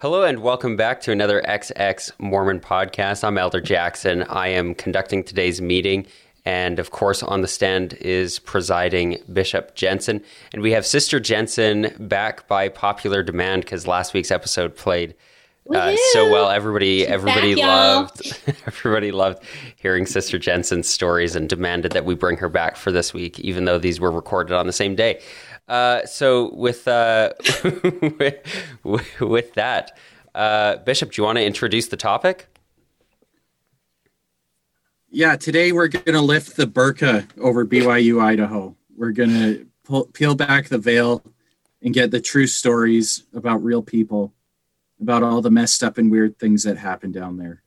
Hello and welcome back to another XX Mormon podcast. I'm Elder Jackson. I am conducting today's meeting, and of course, on the stand is presiding Bishop Jensen. And we have Sister Jensen back by popular demand because last week's episode played uh, so well. Everybody, everybody back, loved, everybody loved hearing Sister Jensen's stories and demanded that we bring her back for this week, even though these were recorded on the same day. Uh, so with, uh, with with that, uh, Bishop, do you want to introduce the topic? Yeah, today we're going to lift the burqa over BYU Idaho. We're going to peel back the veil and get the true stories about real people, about all the messed up and weird things that happen down there.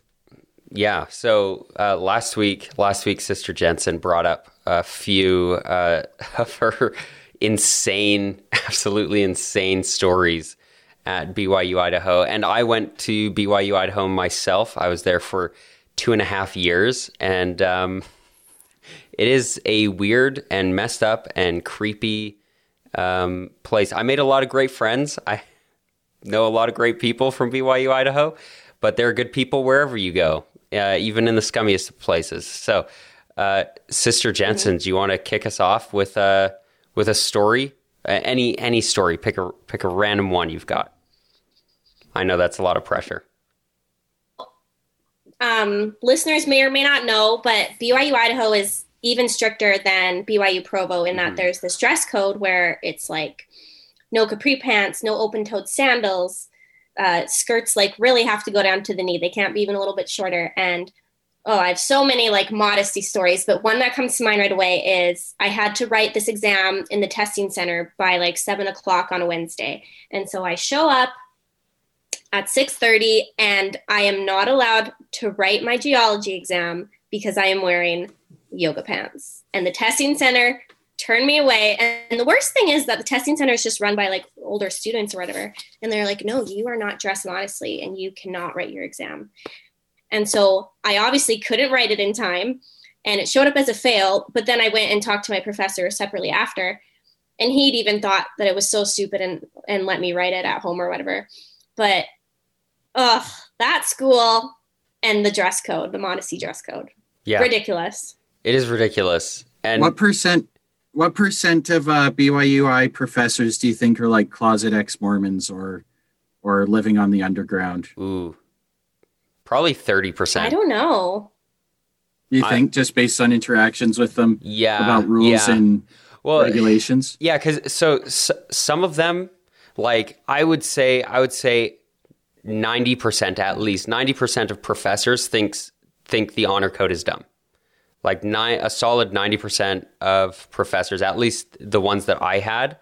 Yeah. So uh, last week, last week, Sister Jensen brought up a few uh, of her insane, absolutely insane stories at BYU Idaho. And I went to BYU Idaho myself. I was there for two and a half years. And um, it is a weird and messed up and creepy um, place. I made a lot of great friends. I know a lot of great people from BYU Idaho, but there are good people wherever you go, uh, even in the scummiest of places. So, uh, Sister Jensen, do you want to kick us off with a with a story? Uh, any any story. Pick a pick a random one you've got. I know that's a lot of pressure. Um, listeners may or may not know, but BYU Idaho is even stricter than BYU Provo in that mm-hmm. there's this dress code where it's like no capri pants, no open toed sandals, uh, skirts like really have to go down to the knee. They can't be even a little bit shorter. And oh, I have so many like modesty stories, but one that comes to mind right away is I had to write this exam in the testing center by like seven o'clock on a Wednesday. And so I show up at 6:30 and I am not allowed to write my geology exam because I am wearing yoga pants. And the testing center turned me away. And the worst thing is that the testing center is just run by like older students or whatever. And they're like, no, you are not dressed modestly and you cannot write your exam. And so I obviously couldn't write it in time and it showed up as a fail. But then I went and talked to my professor separately after. And he'd even thought that it was so stupid and, and let me write it at home or whatever. But ugh, that school and the dress code, the modesty dress code. Yeah. Ridiculous. It is ridiculous. And what percent what percent of uh, BYUI professors do you think are like closet ex Mormons or or living on the underground? Ooh. Probably 30%. I don't know. You think I, just based on interactions with them yeah, about rules yeah. and well, regulations? Yeah, cuz so, so some of them like I would say I would say 90% at least 90% of professors thinks think the honor code is dumb like nine, a solid 90% of professors at least the ones that i had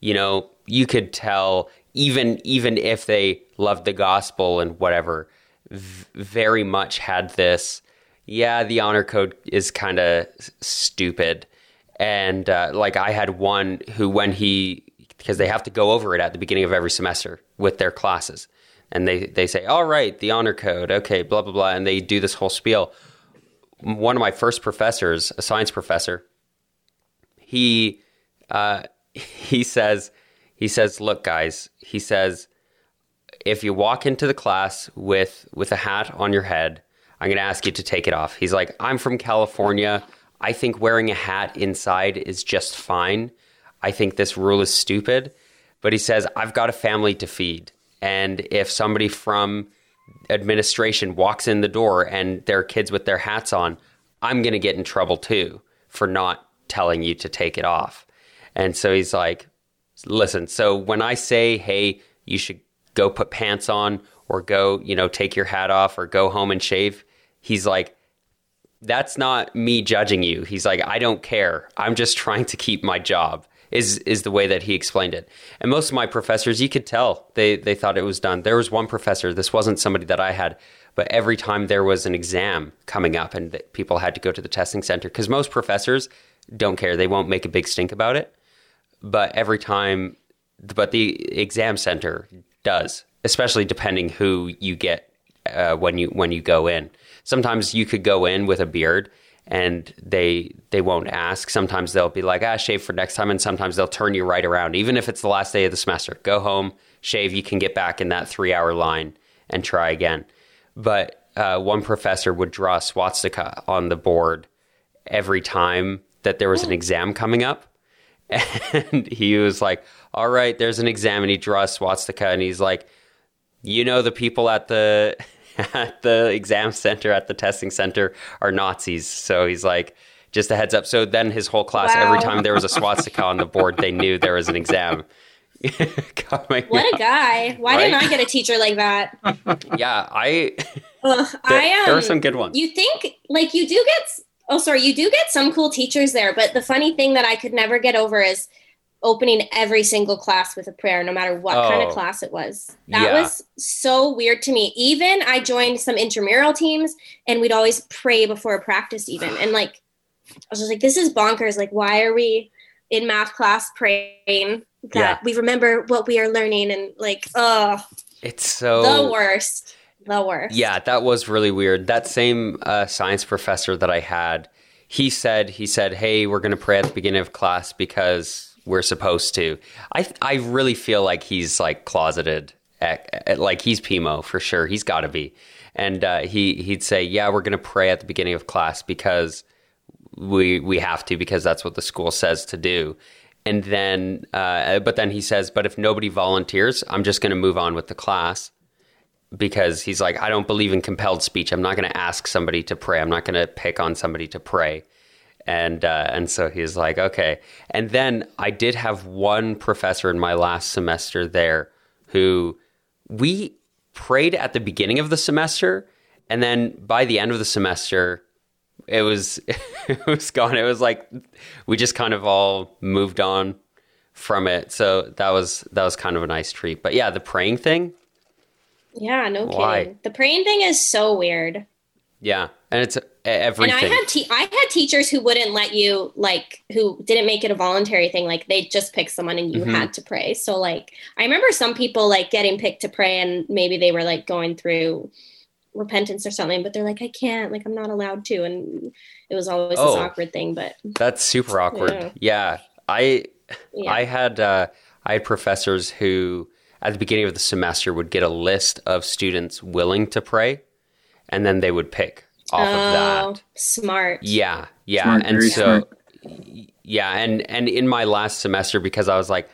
you know you could tell even even if they loved the gospel and whatever very much had this yeah the honor code is kind of stupid and uh, like i had one who when he because they have to go over it at the beginning of every semester with their classes and they they say, "All right, the honor code, okay, blah blah blah," and they do this whole spiel. One of my first professors, a science professor, he uh, he says he says, "Look, guys," he says, "if you walk into the class with with a hat on your head, I'm going to ask you to take it off." He's like, "I'm from California. I think wearing a hat inside is just fine. I think this rule is stupid." But he says, "I've got a family to feed." And if somebody from administration walks in the door and there are kids with their hats on, I'm going to get in trouble too for not telling you to take it off. And so he's like, listen, so when I say, hey, you should go put pants on or go, you know, take your hat off or go home and shave, he's like, that's not me judging you. He's like, I don't care. I'm just trying to keep my job is is the way that he explained it. And most of my professors, you could tell they they thought it was done. There was one professor, this wasn't somebody that I had, but every time there was an exam coming up and people had to go to the testing center because most professors don't care. They won't make a big stink about it. But every time but the exam center does, especially depending who you get uh, when you when you go in. Sometimes you could go in with a beard and they they won't ask. Sometimes they'll be like, ah, shave for next time, and sometimes they'll turn you right around, even if it's the last day of the semester. Go home, shave, you can get back in that three hour line and try again. But uh, one professor would draw a swastika on the board every time that there was an exam coming up. And he was like, All right, there's an exam. And he draws swastika and he's like, You know, the people at the. At the exam center, at the testing center, are Nazis. So he's like, just a heads up. So then his whole class, Wow. every time there was a swastika on the board, they knew there was an exam. Coming What a up. guy! Why didn't I get a teacher like that? Yeah, I. Ugh, There, I um, there were some good ones. You think like you do get oh sorry, you do get some cool teachers there, but the funny thing that I could never get over is opening every single class with a prayer, no matter what kind Oh. of class it was. That Yeah. was so weird to me. Even I joined some intramural teams and we'd always pray before a practice, even. And like I was just like, this is bonkers. Like, why are we in math class praying that Yeah. we remember what we are learning and like, oh, it's so. the worst. The worst. Yeah, that was really weird. That same uh, science professor that I had, he said, he said, "Hey, we're going to pray at the beginning of class because we're supposed to." I I really feel like he's like closeted, at, at- like he's Pimo for sure. He's got to be. And uh, he he'd say, "Yeah, we're to pray at the beginning of class because we we have to because that's what the school says to do." And then, uh, but then he says, "But if nobody volunteers, I'm just going to move on with the class." because he's like, I don't believe in compelled speech. I'm not going to ask somebody to pray. I'm not going to pick on somebody to pray. And uh, and so he's like, okay. And then I did have one professor in my last semester there who we prayed at the beginning of the semester, and then by the end of the semester, it was it was gone. It was like we just kind of all moved on from it. So that was that was kind of a nice treat. But yeah, the praying thing, Yeah, no Why? kidding. The praying thing is so weird. Yeah, and it's everything. And I had te- I had teachers who wouldn't let you like who didn't make it a voluntary thing. Like they just pick someone and you Mhm. had to pray. So like I remember some people like getting picked to pray and maybe they were like going through repentance or something, but they're like I can't, like I'm not allowed to, and it was always this Oh. awkward thing. But That's super awkward. Yeah. Yeah, I yeah, I had uh, I had professors who at the beginning of the semester would get a list of students willing to pray, and then they would pick off of oh, that. smart. Yeah, yeah, Smart, and so smart. yeah, and and in my last semester because I was like,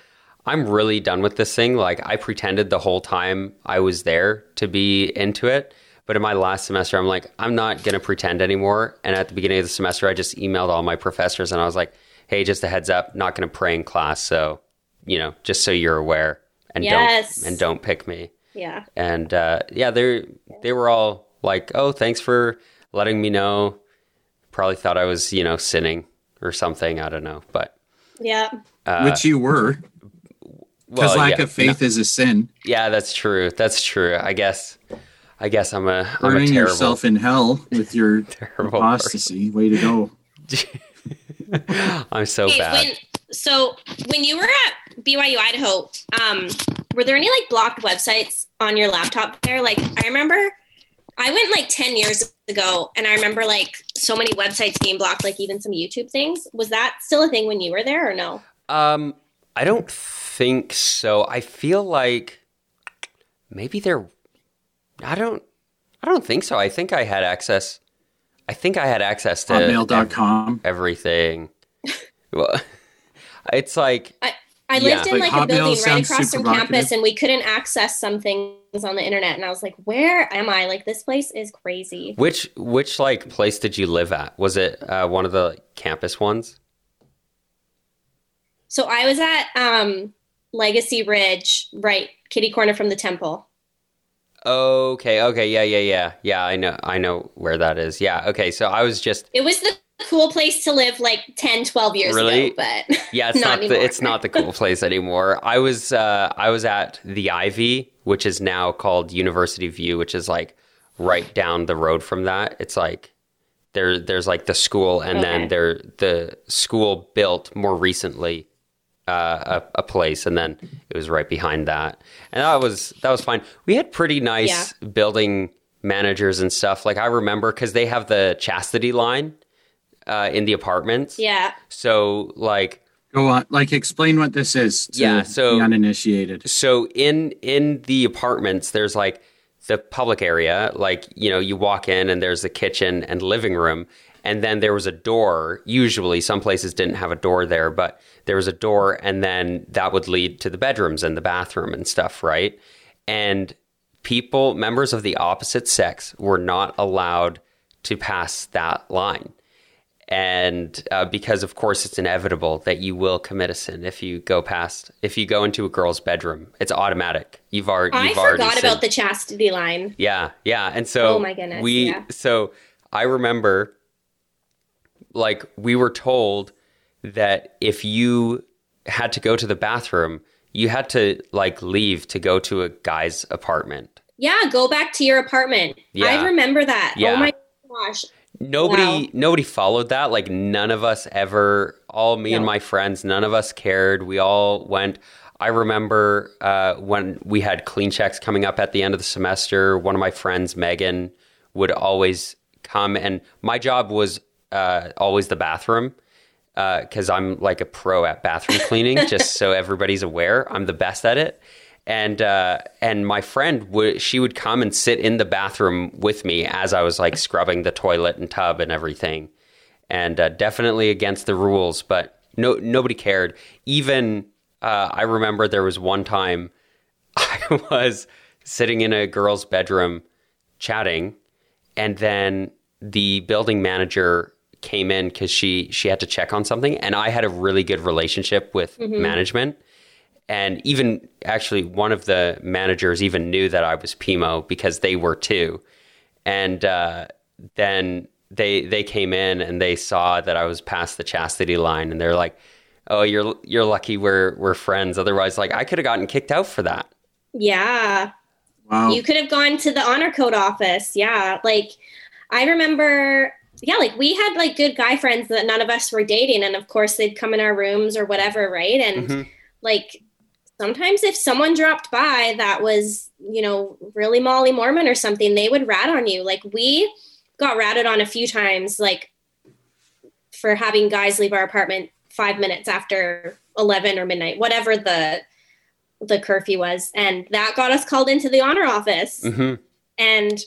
I'm really done with this thing. Like I pretended the whole time I was there to be into it. But in my last semester, I'm like, I'm not going to pretend anymore. And at the beginning of the semester, I just emailed all my professors and I was like, hey, just a heads up, not going to pray in class. So, you know, just so you're aware and Yes. don't and don't pick me. Yeah. And uh, yeah, they they were all like, "Oh, thanks for letting me know." Probably thought I was, you know, sinning or something. I don't know, but Yeah. uh, Which you were, because well, lack yeah, of faith is a sin. yeah, that's true. That's true. I guess. I guess I'm a I'm a Burning terrible yourself in hell with your terrible apostasy. Way to go. I'm so Hey, bad. when so when you were at BYU Idaho, um, were there any like blocked websites on your laptop there? Like I remember I went like 10 years ago and I remember like so many websites being blocked, like even some YouTube things. Was that still a thing when you were there or no? Um, I don't think so. I feel like maybe they're. I don't. I don't think so. I think I had access. I think I had access to Hotmail.com. everything. well, it's like I Yeah. lived in Like, like, a Hotmail building right across from campus and we couldn't access some things on the internet. And I was like, where am I? Like this place is crazy. which which like place did you live at? Was it uh, one of the campus ones? So I was at um, Legacy Ridge, right, kitty corner from the temple. Okay, okay, yeah, yeah, yeah, yeah. I know, I know where that is. Yeah, okay. So I was just It was the cool place to live like 10, 12 years Really? ago, but Yeah, it's Not not, the it's not the cool place anymore. I was uh, I was at the Ivy, which is now called University View, which is like right down the road from that. It's like there there's like the school, and Okay. then there the school built more recently uh, a, a place, and then it was right behind that, and that was that was fine. We had pretty nice building managers and stuff. Like I remember because they have the chastity line uh, in the apartments. yeah. So like Go on, like explain what this is. To Yeah, so- the uninitiated. so in in the apartments there's like the public area like you know you walk in and there's the kitchen and living room and then there was a door usually some places didn't have a door there but there was a door and then that would lead to the bedrooms and the bathroom and stuff right and people members of the opposite sex were not allowed to pass that line and uh, because of course it's inevitable that you will commit a sin if you go past if you go into a girl's bedroom it's automatic you've already I you've already forgot sinned. about the chastity line. yeah yeah and so Oh my goodness, we yeah. so i remember like we were told that if you had to go to the bathroom you had to like leave to go to a guy's apartment Yeah, go back to your apartment. Yeah. I remember that. Yeah. Oh my gosh. Nobody Wow. nobody followed that like none of us ever all me and my friends none of us cared we all went i remember uh, when we had clean checks coming up at the end of the semester one of my friends megan would always come and my job was uh, always the bathroom because I'm like a pro at bathroom cleaning. just so everybody's aware, I'm the best at it. And uh, and my friend would she would come and sit in the bathroom with me as I was like scrubbing the toilet and tub and everything. And uh, definitely against the rules, but no nobody cared. Even uh, I remember there was one time I was sitting in a girl's bedroom chatting, and then the building manager came in because she she had to check on something, and I had a really good relationship with management, and even actually one of the managers even knew that I was Pimo because they were too, and uh, then they they came in and they saw that I was past the chastity line, and they're like. Oh, you're you're lucky we're we're friends. Otherwise, like I could have gotten kicked out for that. Yeah. Wow. You could have gone to the honor code office. Yeah. Like I remember yeah, like we had like good guy friends that none of us were dating and of course they'd come in our rooms or whatever, right? And Mhm. like sometimes if someone dropped by that was, you know, really Molly Mormon or something, they would rat on you. Like we got ratted on a few times like for having guys leave our apartment 5 minutes after 11 or midnight, whatever the the curfew was. And that got us called into the honor office. Hmm and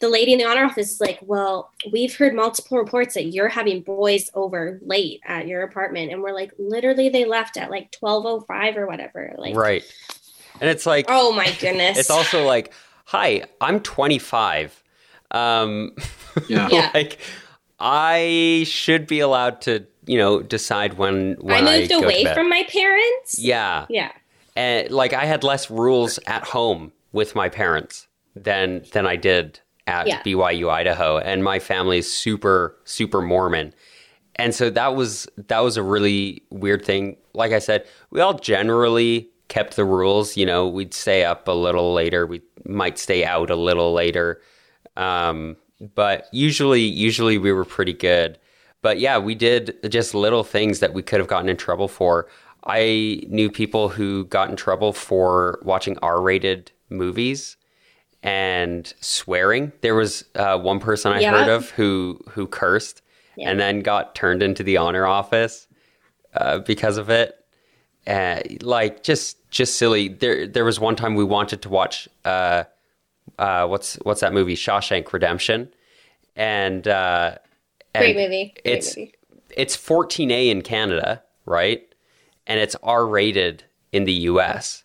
the lady in the honor office is like well we've heard multiple reports that you're having boys over late at your apartment and we're like literally they left at like 1205 or whatever like Right. And it's like oh my goodness it's also like, hi, I'm 25. Um, yeah. Yeah. like I should be allowed to, you know, decide when i when I, moved go to away from my parents yeah, yeah and like I had less rules at home with my parents than than I did at Yeah. BYU Idaho, and my family is super super Mormon, and so that was that was a really weird thing. Like I said, we all generally kept the rules. You know, we'd stay up a little later, we might stay out a little later, um, but usually usually we were pretty good. But yeah, we did just little things that we could have gotten in trouble for. I knew people who got in trouble for watching R-rated movies and swearing. There was uh, one person I Yeah. heard of who who cursed Yeah. and then got turned into the honor office uh, because of it. Uh, like just just silly. There there was one time we wanted to watch uh, uh, what's what's that movie Shawshank Redemption, and uh, great movie great it's movie. it's 14A in Canada, right? And it's R rated in the US.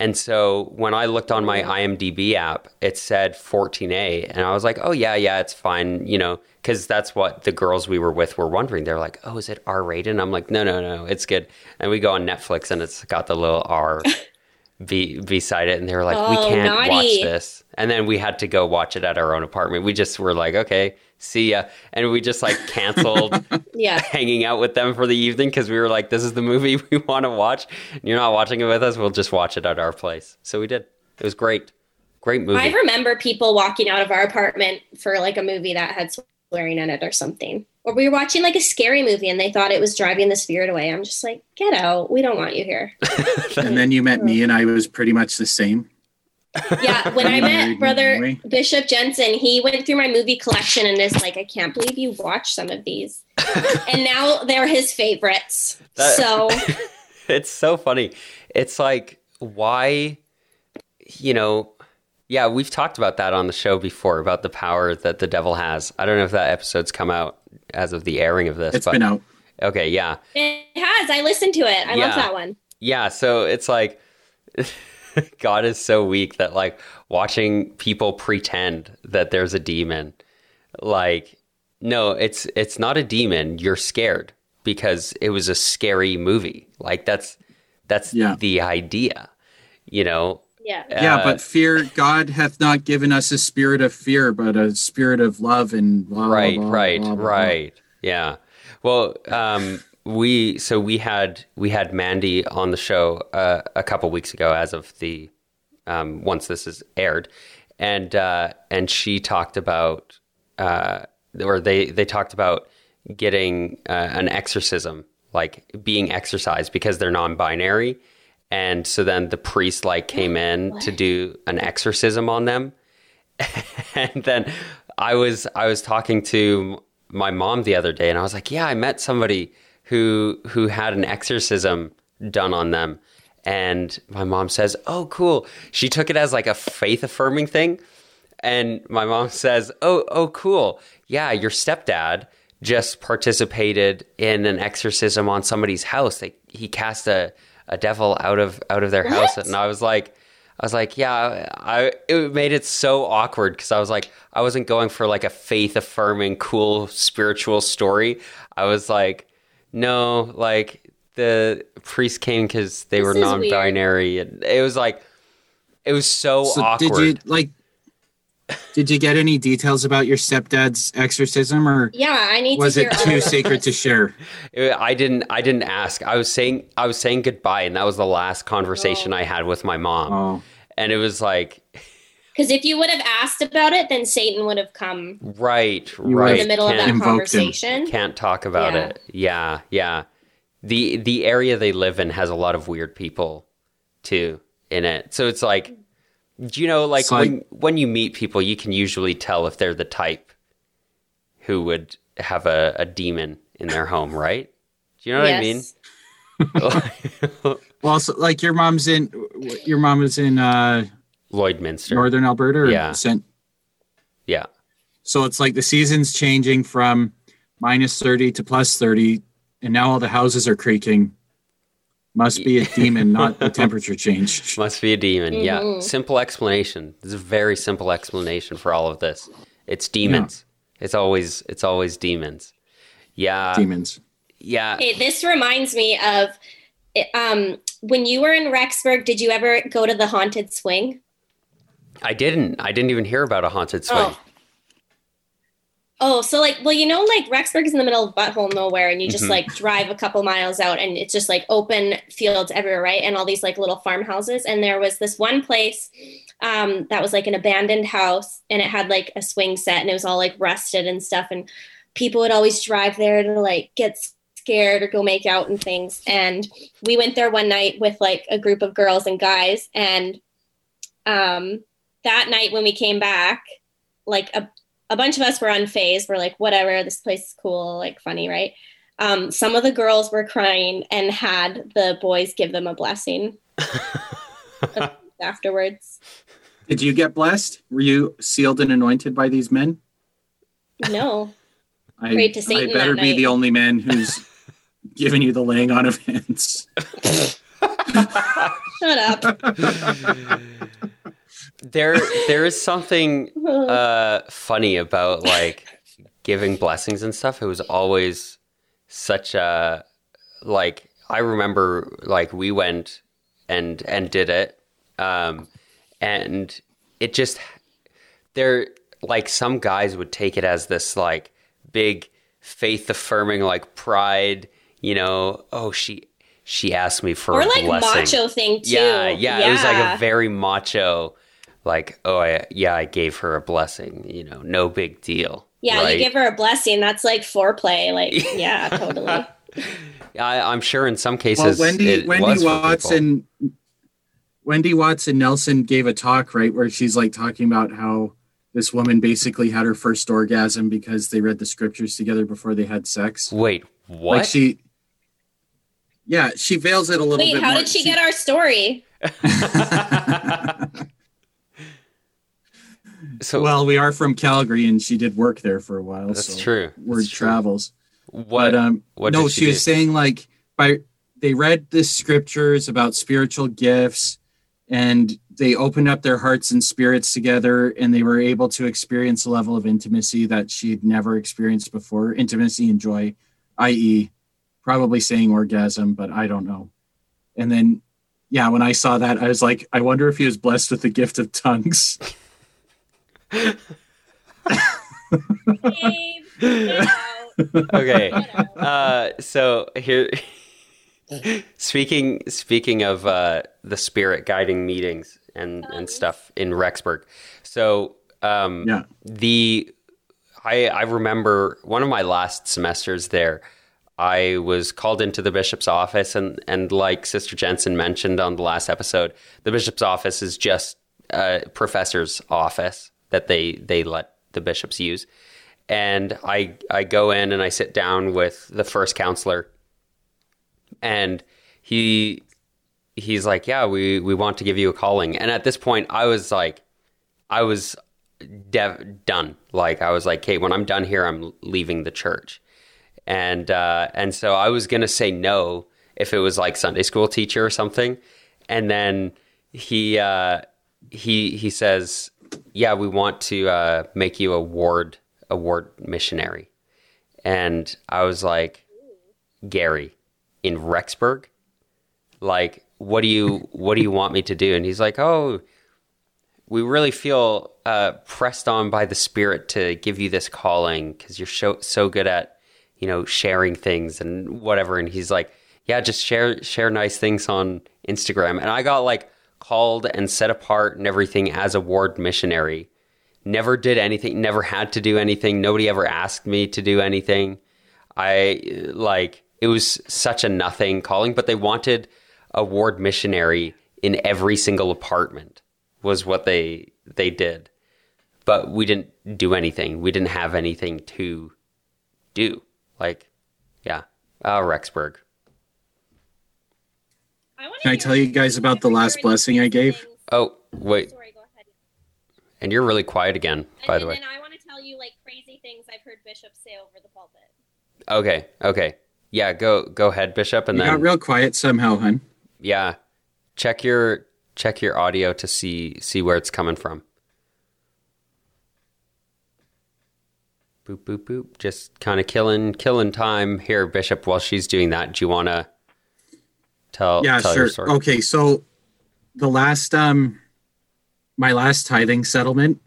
And so when I looked on my IMDb app, it said 14A. And I was like, oh, yeah, yeah, it's fine, you know, because that's what the girls we were with were wondering. They're like, oh, is it R rated? And I'm like, no, no, no, it's good. And we go on Netflix and it's got the little R be, beside it. And they were like, we Oh, can't watch this. And then we had to go watch it at our own apartment. We just were like, okay, see ya. And we just like canceled yeah hanging out with them for the evening because we were like, this is the movie we want to watch. You're not watching it with us. We'll just watch it at our place. So we did. It was great. Great movie. i remember people walking out of our apartment for like a movie that had swearing in it or something or we were watching like a scary movie and they thought it was driving the spirit away i'm just like get out we don't want you here And then you met me, and I was pretty much the same. Yeah, when I met brother anyway. Bishop Jensen, he went through my movie collection and is like, I can't believe you watched some of these. and now they're his favorites. That- so it's so funny. It's like why you know yeah, we've talked about that on the show before about the power that the devil has. I don't know if that episode's come out as of the airing of this, It's but been out. okay, yeah. it has. I listened to it. I Yeah. love that one. Yeah, so it's like God is so weak that like watching people pretend that there's a demon like no, it's it's not a demon. You're scared because it was a scary movie. Like that's that's Yeah. the idea. You know, Yeah. yeah, Uh, but fear, God hath not given us a spirit of fear, but a spirit of love and blah, blah, right blah, right blah, blah, blah. right yeah well um we so we had we had mandy on the show uh, a couple weeks ago as of the um once this is aired and uh and she talked about uh or they they talked about getting uh, an exorcism like being exercised because they're non-binary and so then the priest like came in to do an exorcism on them and then I was I was talking to my mom the other day, and I was like, "Yeah, I met somebody who who had an exorcism done on them." And my mom says, "Oh, cool." She took it as like a faith affirming thing, and my mom says, "Oh, oh, cool. Yeah, your stepdad just participated in an exorcism on somebody's house. They, he cast a a devil out of out of their house." And I was like. I was like, yeah, I it made it so awkward because I was like, I wasn't going for like a faith affirming, cool spiritual story. I was like, no, like the priest came because they This were non binary. And it was like, it was so, So awkward. did you like? Did you get any details about your stepdad's exorcism, or Yeah, I need was to hear it too sacred to share? I didn't, I didn't ask. I was saying, I was saying goodbye, and that was the last conversation Oh. I had with my mom. Oh, And it was like, Because if you would have asked about it, then Satan would have come right, right. in the middle of that can't- Invoked him. conversation. can't talk about Yeah. it. Yeah, yeah. The the area they live in has a lot of weird people too in it. So it's like you know, like It's like- when when you meet people, you can usually tell if they're the type who would have a, a demon in their home, right? Do you know what I mean? Well, so, like your mom's in. Your mom was in uh, Lloydminster. northern Alberta, or Yeah. Cent- yeah. So it's like the season's changing from minus 30 to plus 30, and now all the houses are creaking. Must be a demon, not the temperature change. Must be a demon. Yeah. Mhm. Simple explanation. This is a very simple explanation for all of this. It's demons. It's always it's always demons. Yeah. Demons. Yeah. Hey, this reminds me of um, when you were in Rexburg. Did you ever go to the haunted swing? I didn't. I didn't even hear about a haunted swing. Oh. Oh, so like, well, you know, like Rexburg is in the middle of butthole nowhere, and you just Mhm. like drive a couple miles out, and it's just like open fields everywhere, right? And all these like little farmhouses. And there was this one place um, that was like an abandoned house, and it had like a swing set, and it was all like rusted and stuff. And people would always drive there to like get scared or go make out and things. And we went there one night with like a group of girls and guys, and um, that night when we came back, like a a bunch of us were unfazed. We're like, whatever, this place is cool, like funny, right? Um, some of the girls were crying and had the boys give them a blessing afterwards. Did you get blessed? Were you sealed and anointed by these men? No, I, Prayed to Satan I better be night. the only man who's giving you the laying on of hands. shut up. there there is something uh funny about like giving blessings and stuff. It was always such a like I remember like we went and and did it. Um and it just there like some guys would take it as this like big faith affirming like pride, you know, oh she she asked me for or a like blessing. macho thing too. Yeah, yeah, It was like a very macho, like, oh, I, yeah, I gave her a blessing. You know, no big deal. yeah. right? You give her a blessing. That's like foreplay. Like yeah, totally. I, I'm sure in some Well, cases, Wendy, it Wendy was for. Watson, Wendy Watson Nelson gave a talk, right, where she's like talking about how this woman basically had her first orgasm because they read the scriptures together before they had sex. Wait, what? Like she, yeah, she veils it a little Wait, bit. how more. did she get our story? so well, we are from Calgary, and she did work there for a while. that's so true. Word That's true. travels. What? But um, what no, did she, she was saying like by they read the scriptures about spiritual gifts, and they opened up their hearts and spirits together, and they were able to experience a level of intimacy that she'd never experienced before. Intimacy and joy, i.e., probably saying orgasm, but I don't know. And then, yeah, when I saw that, I was like, I wonder if he was blessed with the gift of tongues. Babe, get out. okay. Uh, so here, speaking speaking of uh, the spirit guiding meetings and and stuff in Rexburg. So um, Yeah. the I I remember one of my last semesters there. I was called into the bishop's office, and and like Sister Jensen mentioned on the last episode, the bishop's office is just a professor's office that they they let the bishops use. And I I go in and I sit down with the first counselor, and he he's like, "Yeah, we we want to give you a calling." And at this point, I was like, I was dev- done. Like I was like, "Kate, when I'm done here, I'm leaving the church." And uh, and so I was gonna say no if it was like Sunday school teacher or something. And then he uh, he he says, "Yeah, we want to uh, make you a ward a ward missionary." And I was like, "Gary, in Rexburg, like, what do you what do you want me to do?" And he's like, "Oh." we really feel uh, pressed on by the Spirit to give you this calling because you're so so good at you know sharing things and whatever. And he's like, yeah, just share share nice things on Instagram. And I got like called and set apart and everything as a ward missionary. Never did anything. Never had to do anything. Nobody ever asked me to do anything. I like it was such a nothing calling, but they wanted a ward missionary in every single apartment was what they they did. But we didn't do anything. We didn't have anything to do. Like, yeah, uh, Rexburg. I wanna Can I tell you guys about the last blessing I gave? Oh, wait, Sorry, go ahead. and you're really quiet again, And, by and the way. then I want to tell you like crazy things I've heard bishops say over the pulpit. Okay, okay, yeah, go go ahead, Bishop, and You then got real quiet somehow, hun. yeah, check your check your audio to see see where it's coming from. Boop boop boop. Just kind of killing killing time here, Bishop. While she's doing that, do you want to tell yeah, tell sure. Okay, so the last um my last tithing settlement,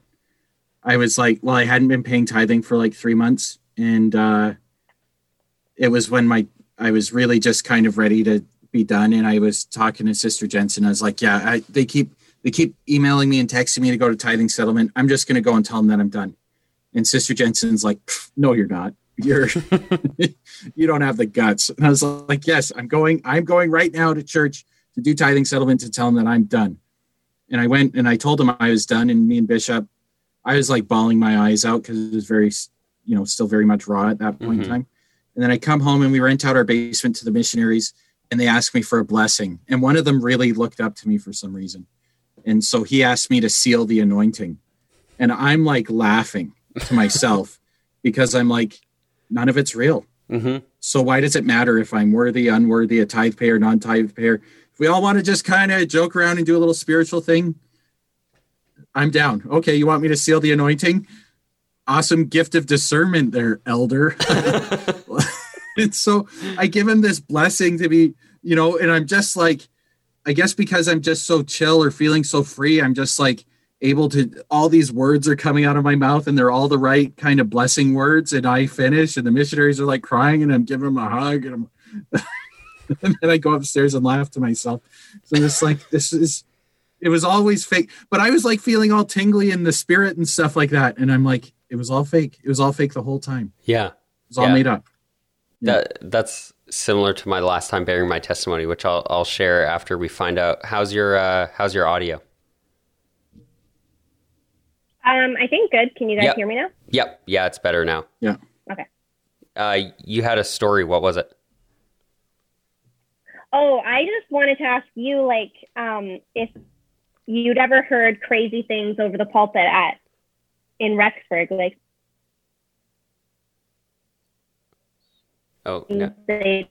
I was like, well, I hadn't been paying tithing for like three months, and uh it was when my I was really just kind of ready to be done, and I was talking to Sister Jensen. I was like, yeah, I, they keep they keep emailing me and texting me to go to tithing settlement. I'm just going to go and tell them that I'm done. And Sister Jensen's like, no, you're not. You're you don't have the guts. And I was like, yes, I'm going. I'm going right now to church to do tithing settlement to tell them that I'm done. And I went and I told him I was done. And me and Bishop, I was like bawling my eyes out because it was very, you know, still very much raw at that point Mhm. in time. And then I come home and we rent out our basement to the missionaries and they asked me for a blessing. And one of them really looked up to me for some reason. And so he asked me to seal the anointing. And I'm like laughing to myself because I'm like, none of it's real. hmm So why does it matter if I'm worthy, unworthy, a tithe payer, non-tithe payer? If we all want to just kind of joke around and do a little spiritual thing, I'm down. Okay, you want me to seal the anointing? Awesome gift of discernment there, elder. and so I give him this blessing to be, you know, and I'm just like, I guess because I'm just so chill or feeling so free, I'm just like able to all these words are coming out of my mouth and they're all the right kind of blessing words and I finish and the missionaries are like crying and I'm giving them a hug and, I'm, and then I go upstairs and laugh to myself. So it's like this is it was always fake, but I was like feeling all tingly in the spirit and stuff like that. And I'm like, it was all fake. It was all fake the whole time. Yeah, It was all Yeah. made up. that that's similar to my last time bearing my testimony, which I'll I'll share after we find out how's your uh, how's your audio. Um, I think good. Can you guys Yep. hear me now? Yep, yeah, it's better now. Yeah. Okay. Uh, you had a story. What was it? Oh, I just wanted to ask you, like, um, if you'd ever heard crazy things over the pulpit at in Rexburg, like Oh, no. they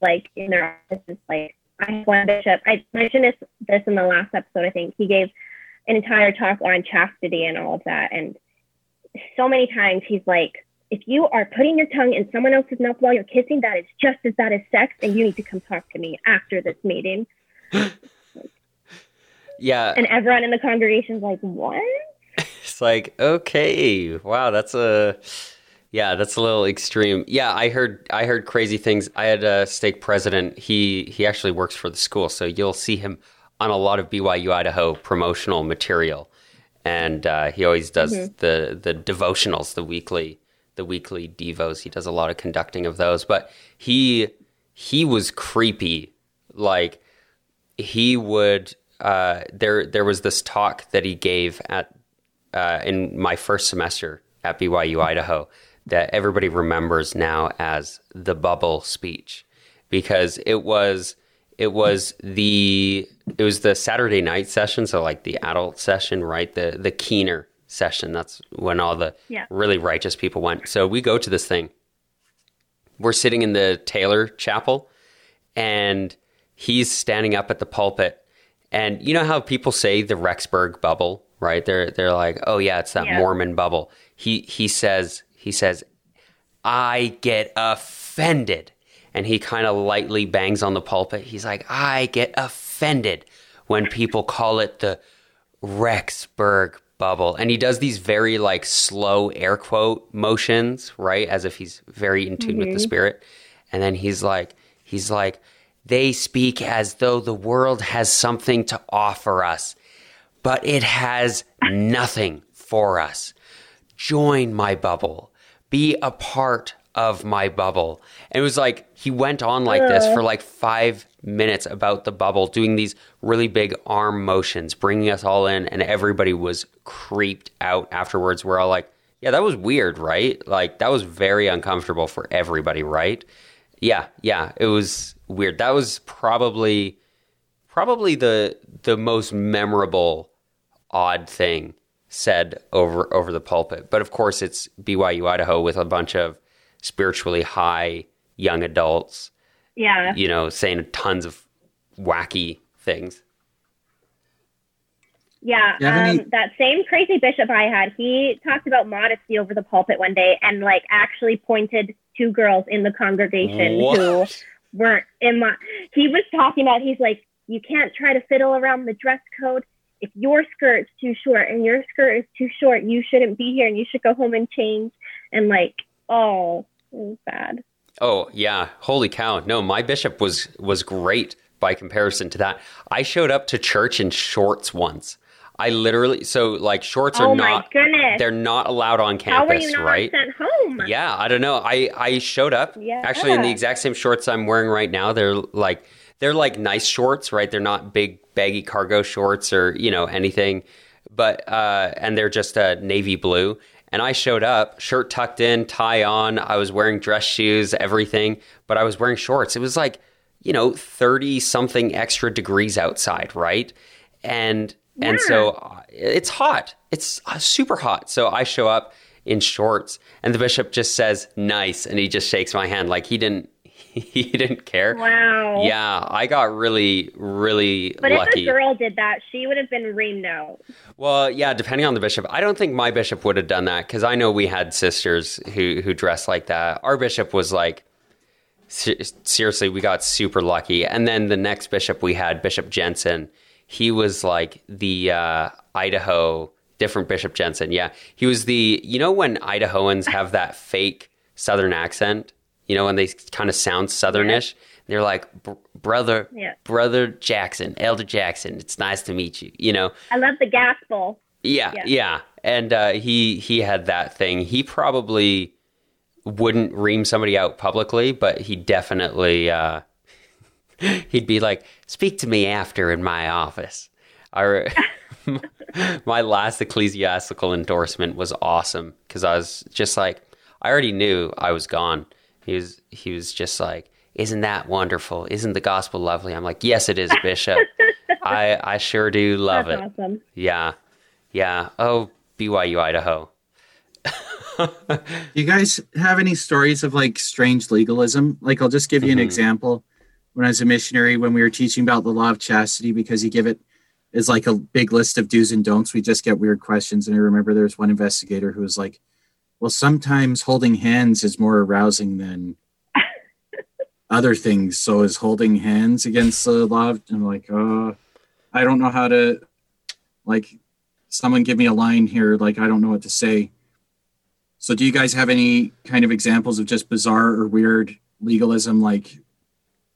like in their offices, like I have one bishop. I mentioned this this in the last episode. I think he gave an entire talk on chastity and all of that, and so many times he's like, if you are putting your tongue in someone else's mouth while you're kissing, that is just as bad as sex, and you need to come talk to me after this meeting. yeah. And everyone in the congregation's like, what? It's like, okay, wow, that's a yeah, that's a little extreme. Yeah, I heard I heard crazy things. I had a stake president. He he actually works for the school, so you'll see him on a lot of BYU Idaho promotional material, and uh, he always does the the devotionals, the weekly the weekly devos. He does a lot of conducting of those, but he he was creepy, like he would. Uh, there there was this talk that he gave at uh, in my first semester at BYU Idaho that everybody remembers now as the bubble speech because it was it was the it was the Saturday night session, so like the adult session, right? The the keener session. That's when all the Yeah. really righteous people went. So we go to this thing. We're sitting in the Taylor Chapel, and he's standing up at the pulpit. And you know how people say the Rexburg bubble, right? They're they're like, oh yeah, it's that Yeah. Mormon bubble. He he says he says, I get offended, and he kind of lightly bangs on the pulpit. He's like, I get offended when people call it the Rexburg bubble. And he does these very like slow air quote motions, right? As if he's very in tune with the mm-hmm. spirit. And then he's like, he's like, they speak as though the world has something to offer us, but it has nothing for us. Join my bubble. Be a part of my bubble. And it was like he went on like this for like five minutes about the bubble, doing these really big arm motions, bringing us all in, and everybody was creeped out afterwards. We're all like, yeah, that was weird, right? Like that was very uncomfortable for everybody, right? Yeah, yeah, it was weird. That was probably probably the the most memorable odd thing said over over the pulpit. But of course, it's BYU Idaho with a bunch of spiritually high young adults, Yeah. you know, saying tons of wacky things. Yeah, um, any- that same crazy bishop I had, he talked about modesty over the pulpit one day and like actually pointed two girls in the congregation who weren't in my. He was talking about, he's like, you can't try to fiddle around the dress code. If your skirt's too short and your skirt is too short, you shouldn't be here and you should go home and change. And like, oh, bad. Oh yeah, holy cow! No, my bishop was was great by comparison to that. I showed up to church in shorts once. I literally so like shorts are oh my not goodness. they're not allowed on campus, right? sent home? Yeah, I don't know. I I showed up Yeah. actually in the exact same shorts I'm wearing right now. They're like they're like nice shorts, right? They're not big baggy cargo shorts or you know anything, but uh, and they're just uh, navy blue. And I showed up, shirt tucked in, tie on. I was wearing dress shoes, everything, but I was wearing shorts. It was like you know thirty something extra degrees outside, right? And and so it's hot. It's uh, super hot. So I show up in shorts, and the bishop just says "nice," and he just shakes my hand like he didn't he didn't care. Wow. Yeah, I got really really But lucky. if a girl did that, she would have been reamed out. Well, yeah, depending on the bishop. I don't think my bishop would have done that because I know we had sisters who who dressed like that. Our bishop was like, seriously, we got super lucky. And then the next bishop we had, Bishop Jensen, he was like the uh, Idaho different Bishop Jensen. Yeah, he was the you know when Idahoans have that fake Southern accent. You know and they kind of sound Southernish. They're like, brother, Yeah. brother Jackson, Elder Jackson. It's nice to meet you. You know, I love the gospel. yeah, yeah, Yeah. And uh, he he had that thing. He probably wouldn't ream somebody out publicly, but he definitely uh, he'd be like, "Speak to me after in my office." I, my last ecclesiastical endorsement was awesome because I was just like, I already knew I was gone. He was he was just like, "Isn't that wonderful? Isn't the gospel lovely?" I'm like, "Yes, it is, Bishop. I I sure do love That's it. awesome. Yeah, yeah. Oh, BYU Idaho. you guys have any stories of like strange legalism? Like, I'll just give you an Mhm. example. When I was a missionary, when we were teaching about the law of chastity, because you give it as like a big list of do's and don'ts, we just get weird questions. And I remember there was one investigator who was like, "Well, sometimes holding hands is more arousing than other things. So is holding hands against the law?" Of, I'm like, "Uh, I don't know how to like." Someone give me a line here. Like, I don't know what to say. So, do you guys have any kind of examples of just bizarre or weird legalism, like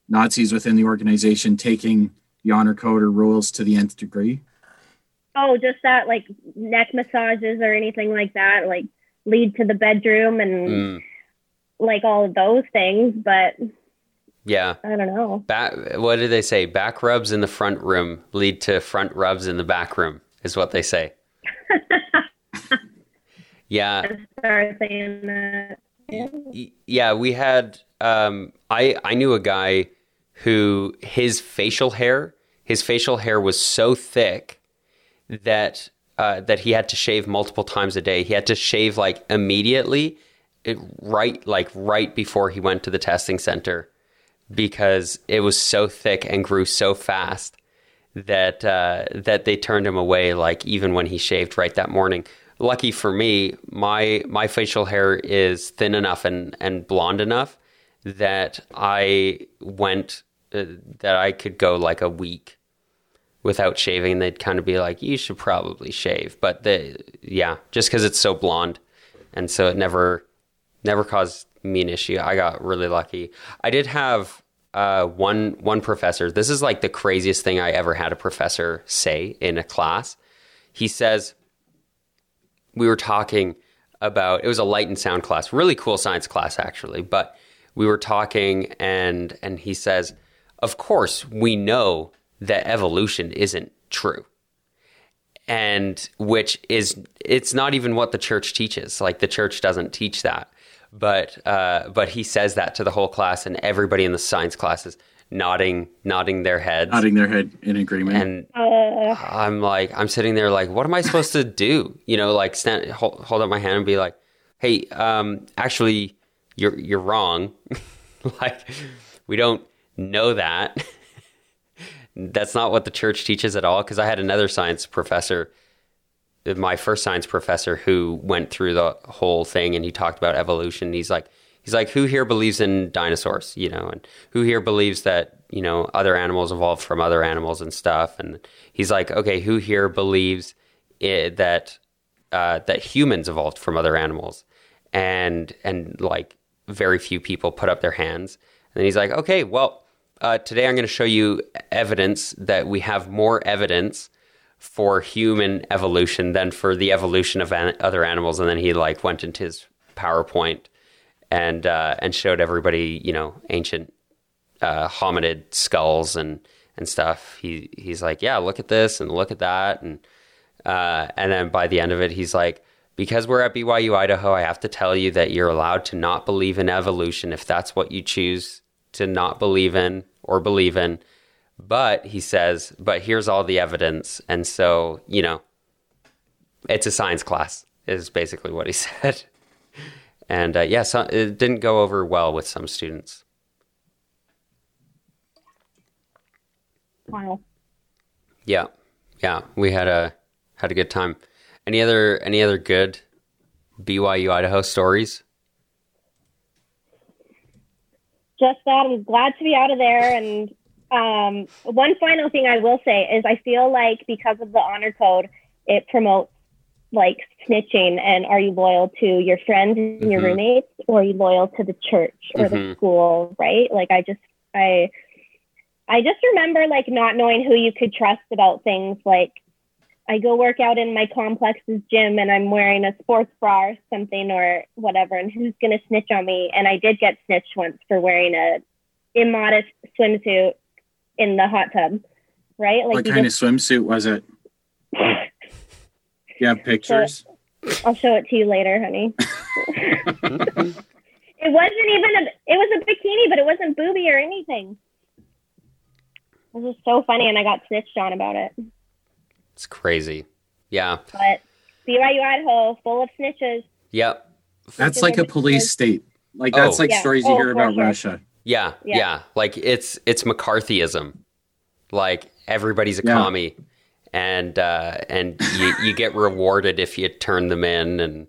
Nazis within the organization taking the honor code or rules to the nth degree? Oh, just that like neck massages or anything like that, like lead to the bedroom and Mm, like all of those things. But yeah. I don't know. Back, what did they say? Back rubs in the front room lead to front rubs in the back room, is what they say. yeah. Start saying that. Yeah, we had. Um, I I knew a guy who his facial hair, his facial hair was so thick that uh, that he had to shave multiple times a day. He had to shave like immediately, it, right like right before he went to the testing center, because it was so thick and grew so fast that uh, that they turned him away. Like even when he shaved right that morning. Lucky for me, my my facial hair is thin enough and, and blonde enough that I went uh, that I could go like a week without shaving. They'd kind of be like, "You should probably shave," but the yeah, just because it's so blonde, and so it never never caused me an issue. I got really lucky. I did have uh, one one professor. This is like the craziest thing I ever had a professor say in a class. He says we were talking about it was a light and sound class, really cool science class actually, but we were talking and and he says, "Of course, we know that evolution isn't true." And which is it's not even what the church teaches. Like the church doesn't teach that. But uh, but he says that to the whole class and everybody in the science classes nodding nodding their heads Nodding their head in agreement. and Uh, I'm like, I'm sitting there like, what am I supposed to do? You know, like stand, hold, hold up my hand and be like, hey, um, actually, you're you're wrong. like, we don't know that. That's not what the church teaches at all. Because I had another science professor, my first science professor, who went through the whole thing and he talked about evolution. He's like, he's like, who here believes in dinosaurs? You know, and who here believes that you know other animals evolved from other animals and stuff? And he's like, okay, who here believes it, that uh, that humans evolved from other animals? And and like very few people put up their hands. And he's like, okay, well, uh, today I'm going to show you evidence that we have more evidence for human evolution than for the evolution of an- other animals. And then he like went into his PowerPoint and uh, and showed everybody, you know, ancient uh, hominid skulls and and stuff. He he's like, yeah, look at this and look at that, and uh, and then by the end of it, he's like, because we're at BYU Idaho, I have to tell you that you're allowed to not believe in evolution if that's what you choose to not believe in or believe in. But he says, but here's all the evidence, and so you know, it's a science class. Is basically what he said. And uh, yeah, so it didn't go over well with some students. wow. Yeah, yeah, we had a had a good time. Any other any other good BYU Idaho stories? Just that I'm glad to be out of there. And um, one final thing I will say is I feel like because of the honor code, it promotes like snitching and are you loyal to your friends and your Mhm. roommates or are you loyal to the church or the Mhm. school, right? Like I just I I just remember like not knowing who you could trust about things like I go work out in my complex's gym and I'm wearing a sports bra or something or whatever, and who's gonna snitch on me? And I did get snitched once for wearing a immodest swimsuit in the hot tub, right? Like what kind of swimsuit was it? You have pictures? I'll show it to you later, honey. it wasn't even a it was a bikini, but it wasn't booby or anything. It was just so funny and I got snitched on about it. It's crazy. Yeah. But BYU Idaho, full of snitches. Yep. That's like a police state. Like that's Oh. like Yeah. stories you Oh, hear about sure. Russia. Yeah, yeah. Yeah. Like it's it's McCarthyism. Like everybody's a Yeah. commie, and uh, and you you get rewarded if you turn them in, and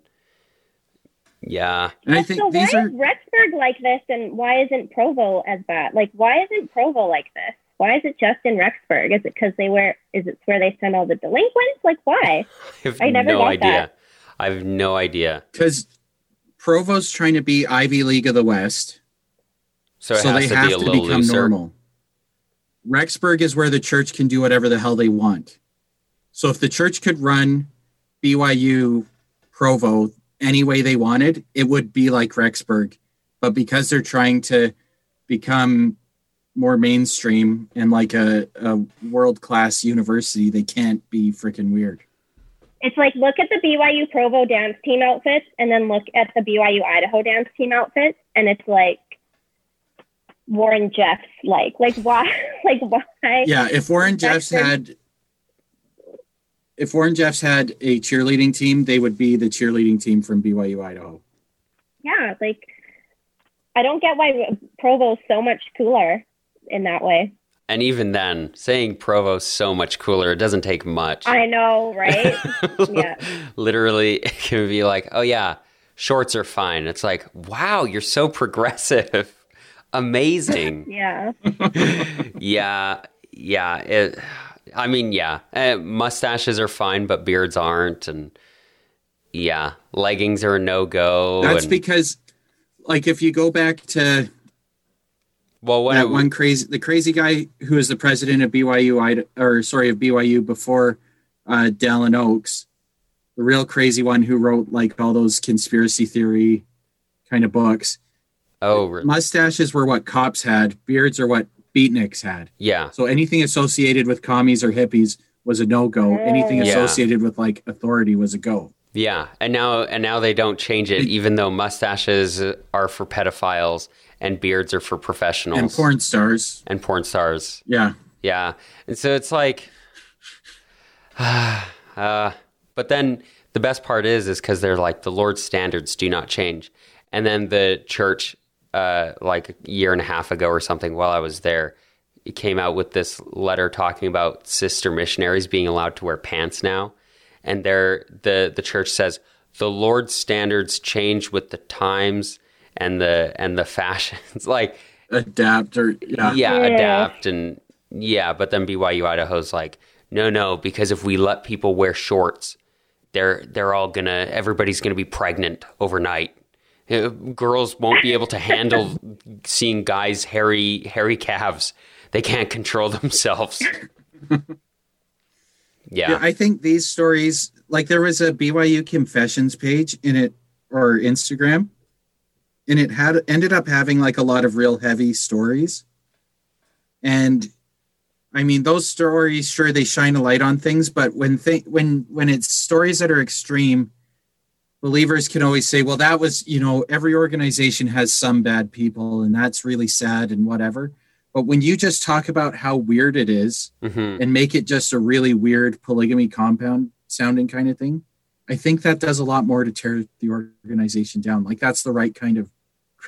yeah, And I think so think why are is Rexburg like this and why isn't Provo as bad? Like why isn't Provo like this? Why is it just in Rexburg? Is it because they wear is it where they send all the delinquents? Like why? I have I never no idea. that. I have no idea. because Provo's trying to be Ivy League of the West, So it so has they to have be a to become looser. normal. Rexburg is where the church can do whatever the hell they want. So if the church could run BYU Provo any way they wanted, it would be like Rexburg. But because they're trying to become more mainstream and like a, a world class university, they can't be freaking weird. It's like look at the BYU Provo dance team outfits and then look at the BYU Idaho dance team outfits and it's like Warren Jeffs like like why like why Yeah, if Warren Jeffs had if Warren Jeffs had a cheerleading team, they would be the cheerleading team from BYU Idaho. yeah like I don't get why Provo's so much cooler in that way. And even then, saying Provo's so much cooler, it doesn't take much. I know, right? yeah. Literally, it can be like, oh yeah, shorts are fine. It's like, wow, you're so progressive. Amazing. yeah. yeah, yeah. It, I mean, yeah. Uh, mustaches are fine, but beards aren't. And yeah, leggings are a no go. That's and, because like if you go back to well, when that it, one crazy the crazy guy who was the president of BYU Ida- or sorry of BYU before uh Dallin Oaks, the real crazy one who wrote like all those conspiracy theory kind of books. oh, re- Mustaches were what cops had, beards are what beatniks had. yeah, So anything associated with commies or hippies was a no go. Anything Yeah. associated with like authority was a go. yeah. And now, and now they don't change it, even though mustaches are for pedophiles and beards are for professionals And porn stars, and porn stars. yeah. Yeah. And so it's like, uh, but then the best part is, is because they're like, the Lord's standards do not change. And then the church, uh, like a year and a half ago or something, while I was there, it came out with this letter talking about sister missionaries being allowed to wear pants now. And they're, the, the church says, the Lord's standards change with the times and the, and the fashions. like, Adapt or yeah. yeah, Yeah. adapt and yeah, but then BYU Idaho's like, no, no, because if we let people wear shorts, they're they're all gonna everybody's gonna be pregnant overnight. Uh, Girls won't be able to handle seeing guys hairy hairy calves. They can't control themselves. Yeah, Yeah. I think these stories, like there was a BYU confessions page in it or Instagram, and it had ended up having like a lot of real heavy stories. And I mean, those stories, sure, they shine a light on things, but when th- when when it's stories that are extreme, believers can always say, "Well, that was you know every organization has some bad people, and that's really sad and whatever." But when you just talk about how weird it is, hmm and make it just a really weird polygamy compound sounding kind of thing, I think that does a lot more to tear the organization down. Like that's the right kind of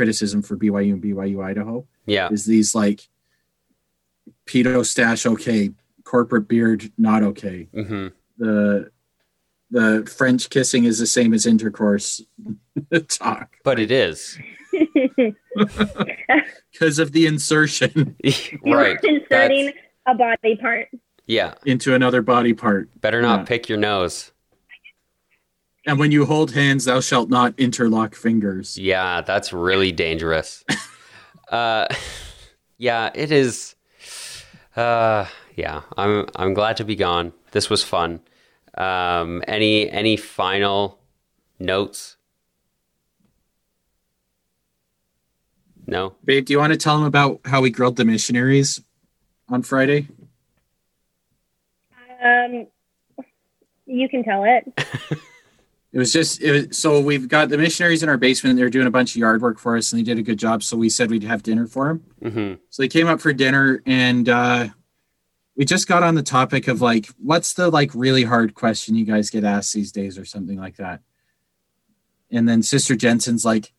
criticism for BYU and BYU Idaho Yeah. is these like pedo stash okay, corporate beard not okay. hmm The the French kissing is the same as intercourse talk But it is because of the insertion You're right. inserting That's- a body part. yeah. into another body part. Better not Yeah. pick your nose. And when you hold hands, thou shalt not interlock fingers. Yeah, that's really dangerous. uh, yeah, it is. Uh, yeah, I'm I'm glad to be gone. This was fun. Um, any any final notes? No. Babe, do you want to tell them about how we grilled the missionaries on Friday? Um, you can tell it. It was just it was, so we've got the missionaries in our basement. They're doing a bunch of yard work for us, and they did a good job. So we said we'd have dinner for them. hmm So they came up for dinner, and uh, we just got on the topic of like, what's the like really hard question you guys get asked these days, or something like that. And then Sister Jensen's like,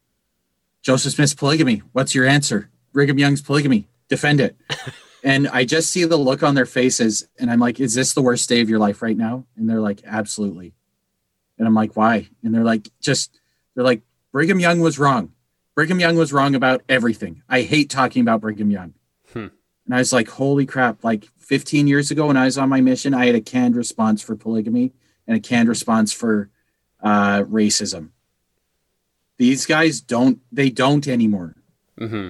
Joseph Smith's polygamy. What's your answer? Brigham Young's polygamy. Defend it. and I just see the look on their faces, and I'm like, is this the worst day of your life right now? And they're like, absolutely. And I'm like, why? And they're like, just, they're like, Brigham Young was wrong. Brigham Young was wrong about everything. I hate talking about Brigham Young. Hmm. And I was like, holy crap. Like 15 years ago when I was on my mission, I had a canned response for polygamy and a canned response for uh, racism. These guys don't, they don't anymore. hmm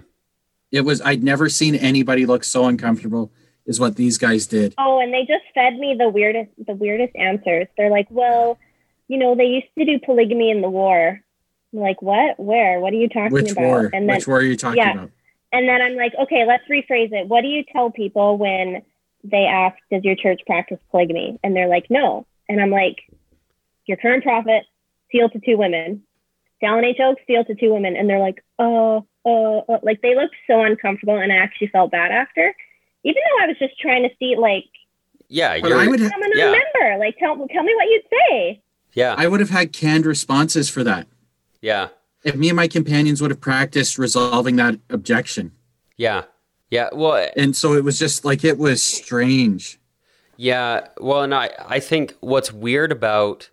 It was, I'd never seen anybody look so uncomfortable is what these guys did. Oh, and they just fed me the weirdest the weirdest answers. They're like, well, you know, they used to do polygamy in the war. I'm like, what? Where? What are you talking Which about? war? And then Which war are you talking yeah. about? and then I'm like, okay, let's rephrase it. What do you tell people when they ask, does your church practice polygamy? And they're like, no. And I'm like, your current prophet sealed to two women. Dallin H. Oaks sealed to two women. And they're like, oh, oh, oh. like they looked so uncomfortable. And I actually felt bad after, even though I was just trying to see, like, Yeah, But you're, I would, I'm a Yeah. member. Like, tell, tell me what you'd say. Yeah, I would have had canned responses for that. yeah, If me and my companions would have practiced resolving that objection. yeah, yeah. Well, And so it was just like, it was strange. Yeah, well, and I, I think what's weird about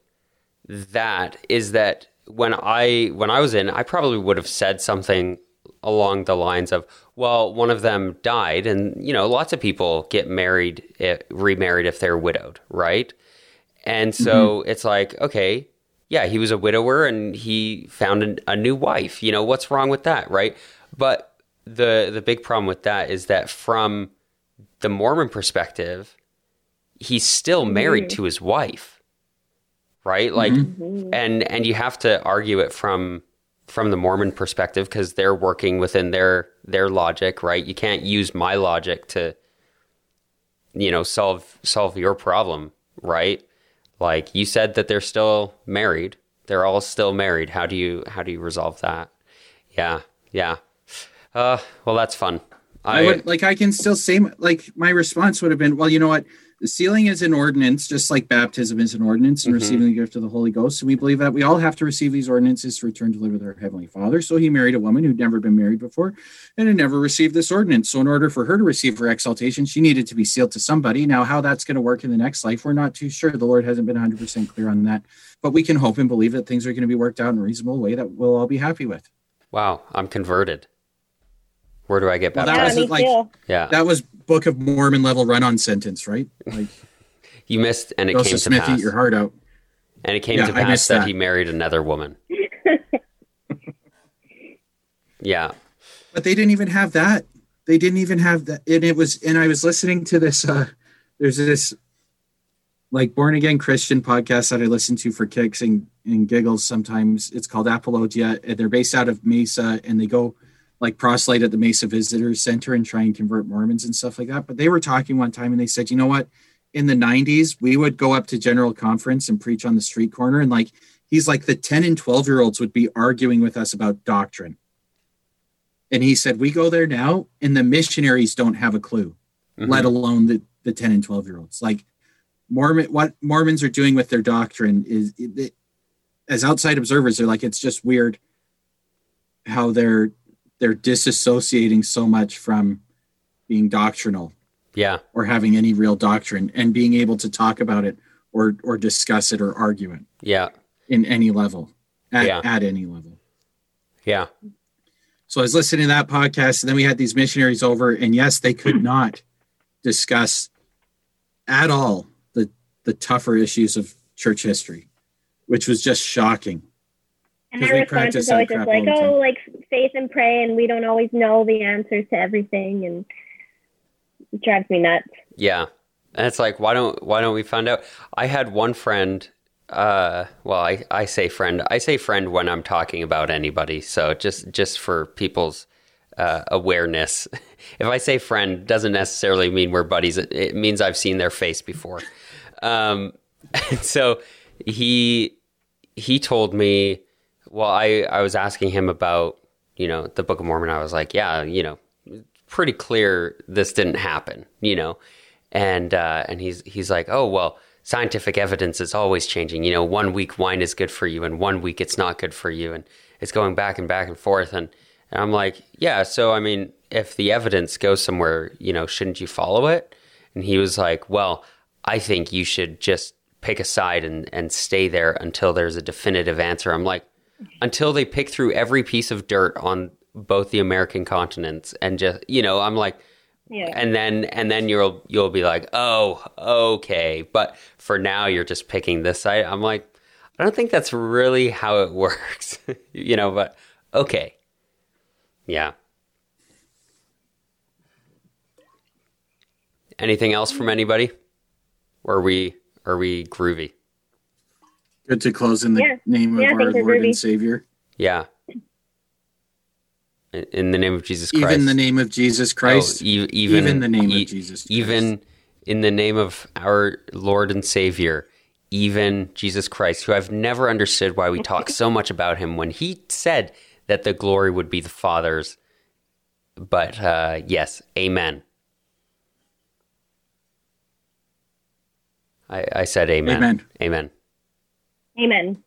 that is that when I when I was in, I probably would have said something along the lines of, "Well, one of them died, and you know, lots of people get married, eh, remarried if they're widowed, right?" And so mm-hmm. it's like, okay, yeah, he was a widower and he found an, a new wife. You know, what's wrong with that, right? But the the big problem with that is that from the Mormon perspective, he's still married mm-hmm. to his wife right? Like mm-hmm. and and you have to argue it from from the mormon perspective because they're working within their their logic right? You can't use my logic to you know solve solve your problem right like you said that they're still married. They're all still married. How do you how do you resolve that? Yeah yeah. Uh well that's fun. I, would like I can still say like my response would have been, well, you know what? The sealing is an ordinance, just like baptism is an ordinance and Mhm. receiving the gift of the Holy Ghost. And we believe that we all have to receive these ordinances to return to live with our Heavenly Father. So he married a woman who'd never been married before and had never received this ordinance. So in order for her to receive her exaltation, she needed to be sealed to somebody. Now, how that's going to work in the next life, we're not too sure. The Lord hasn't been 100% clear on that. But we can hope and believe that things are going to be worked out in a reasonable way that we'll all be happy with. wow i'm converted where do i get Well, that Yeah, wasn't like- too. yeah That was Book of Mormon level run on sentence, right? Like you missed and it came Joseph to Smith, pass eat your heart out. And it came Yeah, to pass that. that. he married another woman. yeah. but they didn't even have that they didn't even have that and it was and i was listening to this uh there's this like born again christian podcast that i listen to for kicks and, and giggles sometimes it's called apologia and they're based out of mesa and they go like proselyte at the mesa visitors center and try and convert mormons and stuff like that but they were talking one time and they said you know what in the 90s we would go up to general conference and preach on the street corner and like he's like the 10 and 12 year olds would be arguing with us about doctrine and he said, We go there now, and the missionaries don't have a clue, Mhm. let alone the, the 10 and 12 year olds. Like Mormon, what Mormons are doing with their doctrine is, it, as outside observers, they're like, it's just weird how they're they're disassociating so much from being doctrinal Yeah. or having any real doctrine and being able to talk about it or or discuss it or argue it Yeah. in any level at, Yeah. at any level. Yeah. So I was listening to that podcast, and then we had these missionaries over, and yes, they could not discuss at all the the tougher issues of church history, which was just shocking. And 'Cause their response is always just like, all the time. oh, like faith and pray, and we don't always know the answers to everything, and it drives me nuts. Yeah. And it's like, why don't why don't we find out? I had one friend. Uh, well, I, I say friend. I say friend when I'm talking about anybody. So just just for people's uh, awareness, if I say friend, doesn't necessarily mean we're buddies. It, it means I've seen their face before. Um, so he he told me. Well, I I was asking him about you know the Book of Mormon. I was like, yeah, you know, pretty clear this didn't happen. You know and uh, and he's he's like, oh well, scientific evidence is always changing. You know, one week wine is good for you, and one week it's not good for you, and it's going back and back and forth. And, and I'm like, yeah. So I mean, if the evidence goes somewhere, you know, shouldn't you follow it? And he was like, well, I think you should just pick a side and and stay there until there's a definitive answer. I'm like, until they pick through every piece of dirt on both the American continents and just you know, I'm like Yeah. and then and then you'll you'll be like, oh, okay. But for now, you're just picking this side. I'm like, I don't think that's really how it works, you know. But okay, yeah. Anything else from anybody? Or are we are we groovy? Good to close in the Yeah. name of Yeah, I our think we're Lord and. Savior. Yeah. In, in the name of Jesus Christ. Even the name of Jesus Christ. Oh, e- even Even the name of e- Jesus Christ. Even in the name of our Lord and Savior, even Jesus Christ, who I've never understood why we talk so much about him when he said that the glory would be the Father's. But uh, yes, amen. I, I said amen. Amen. Amen. Amen.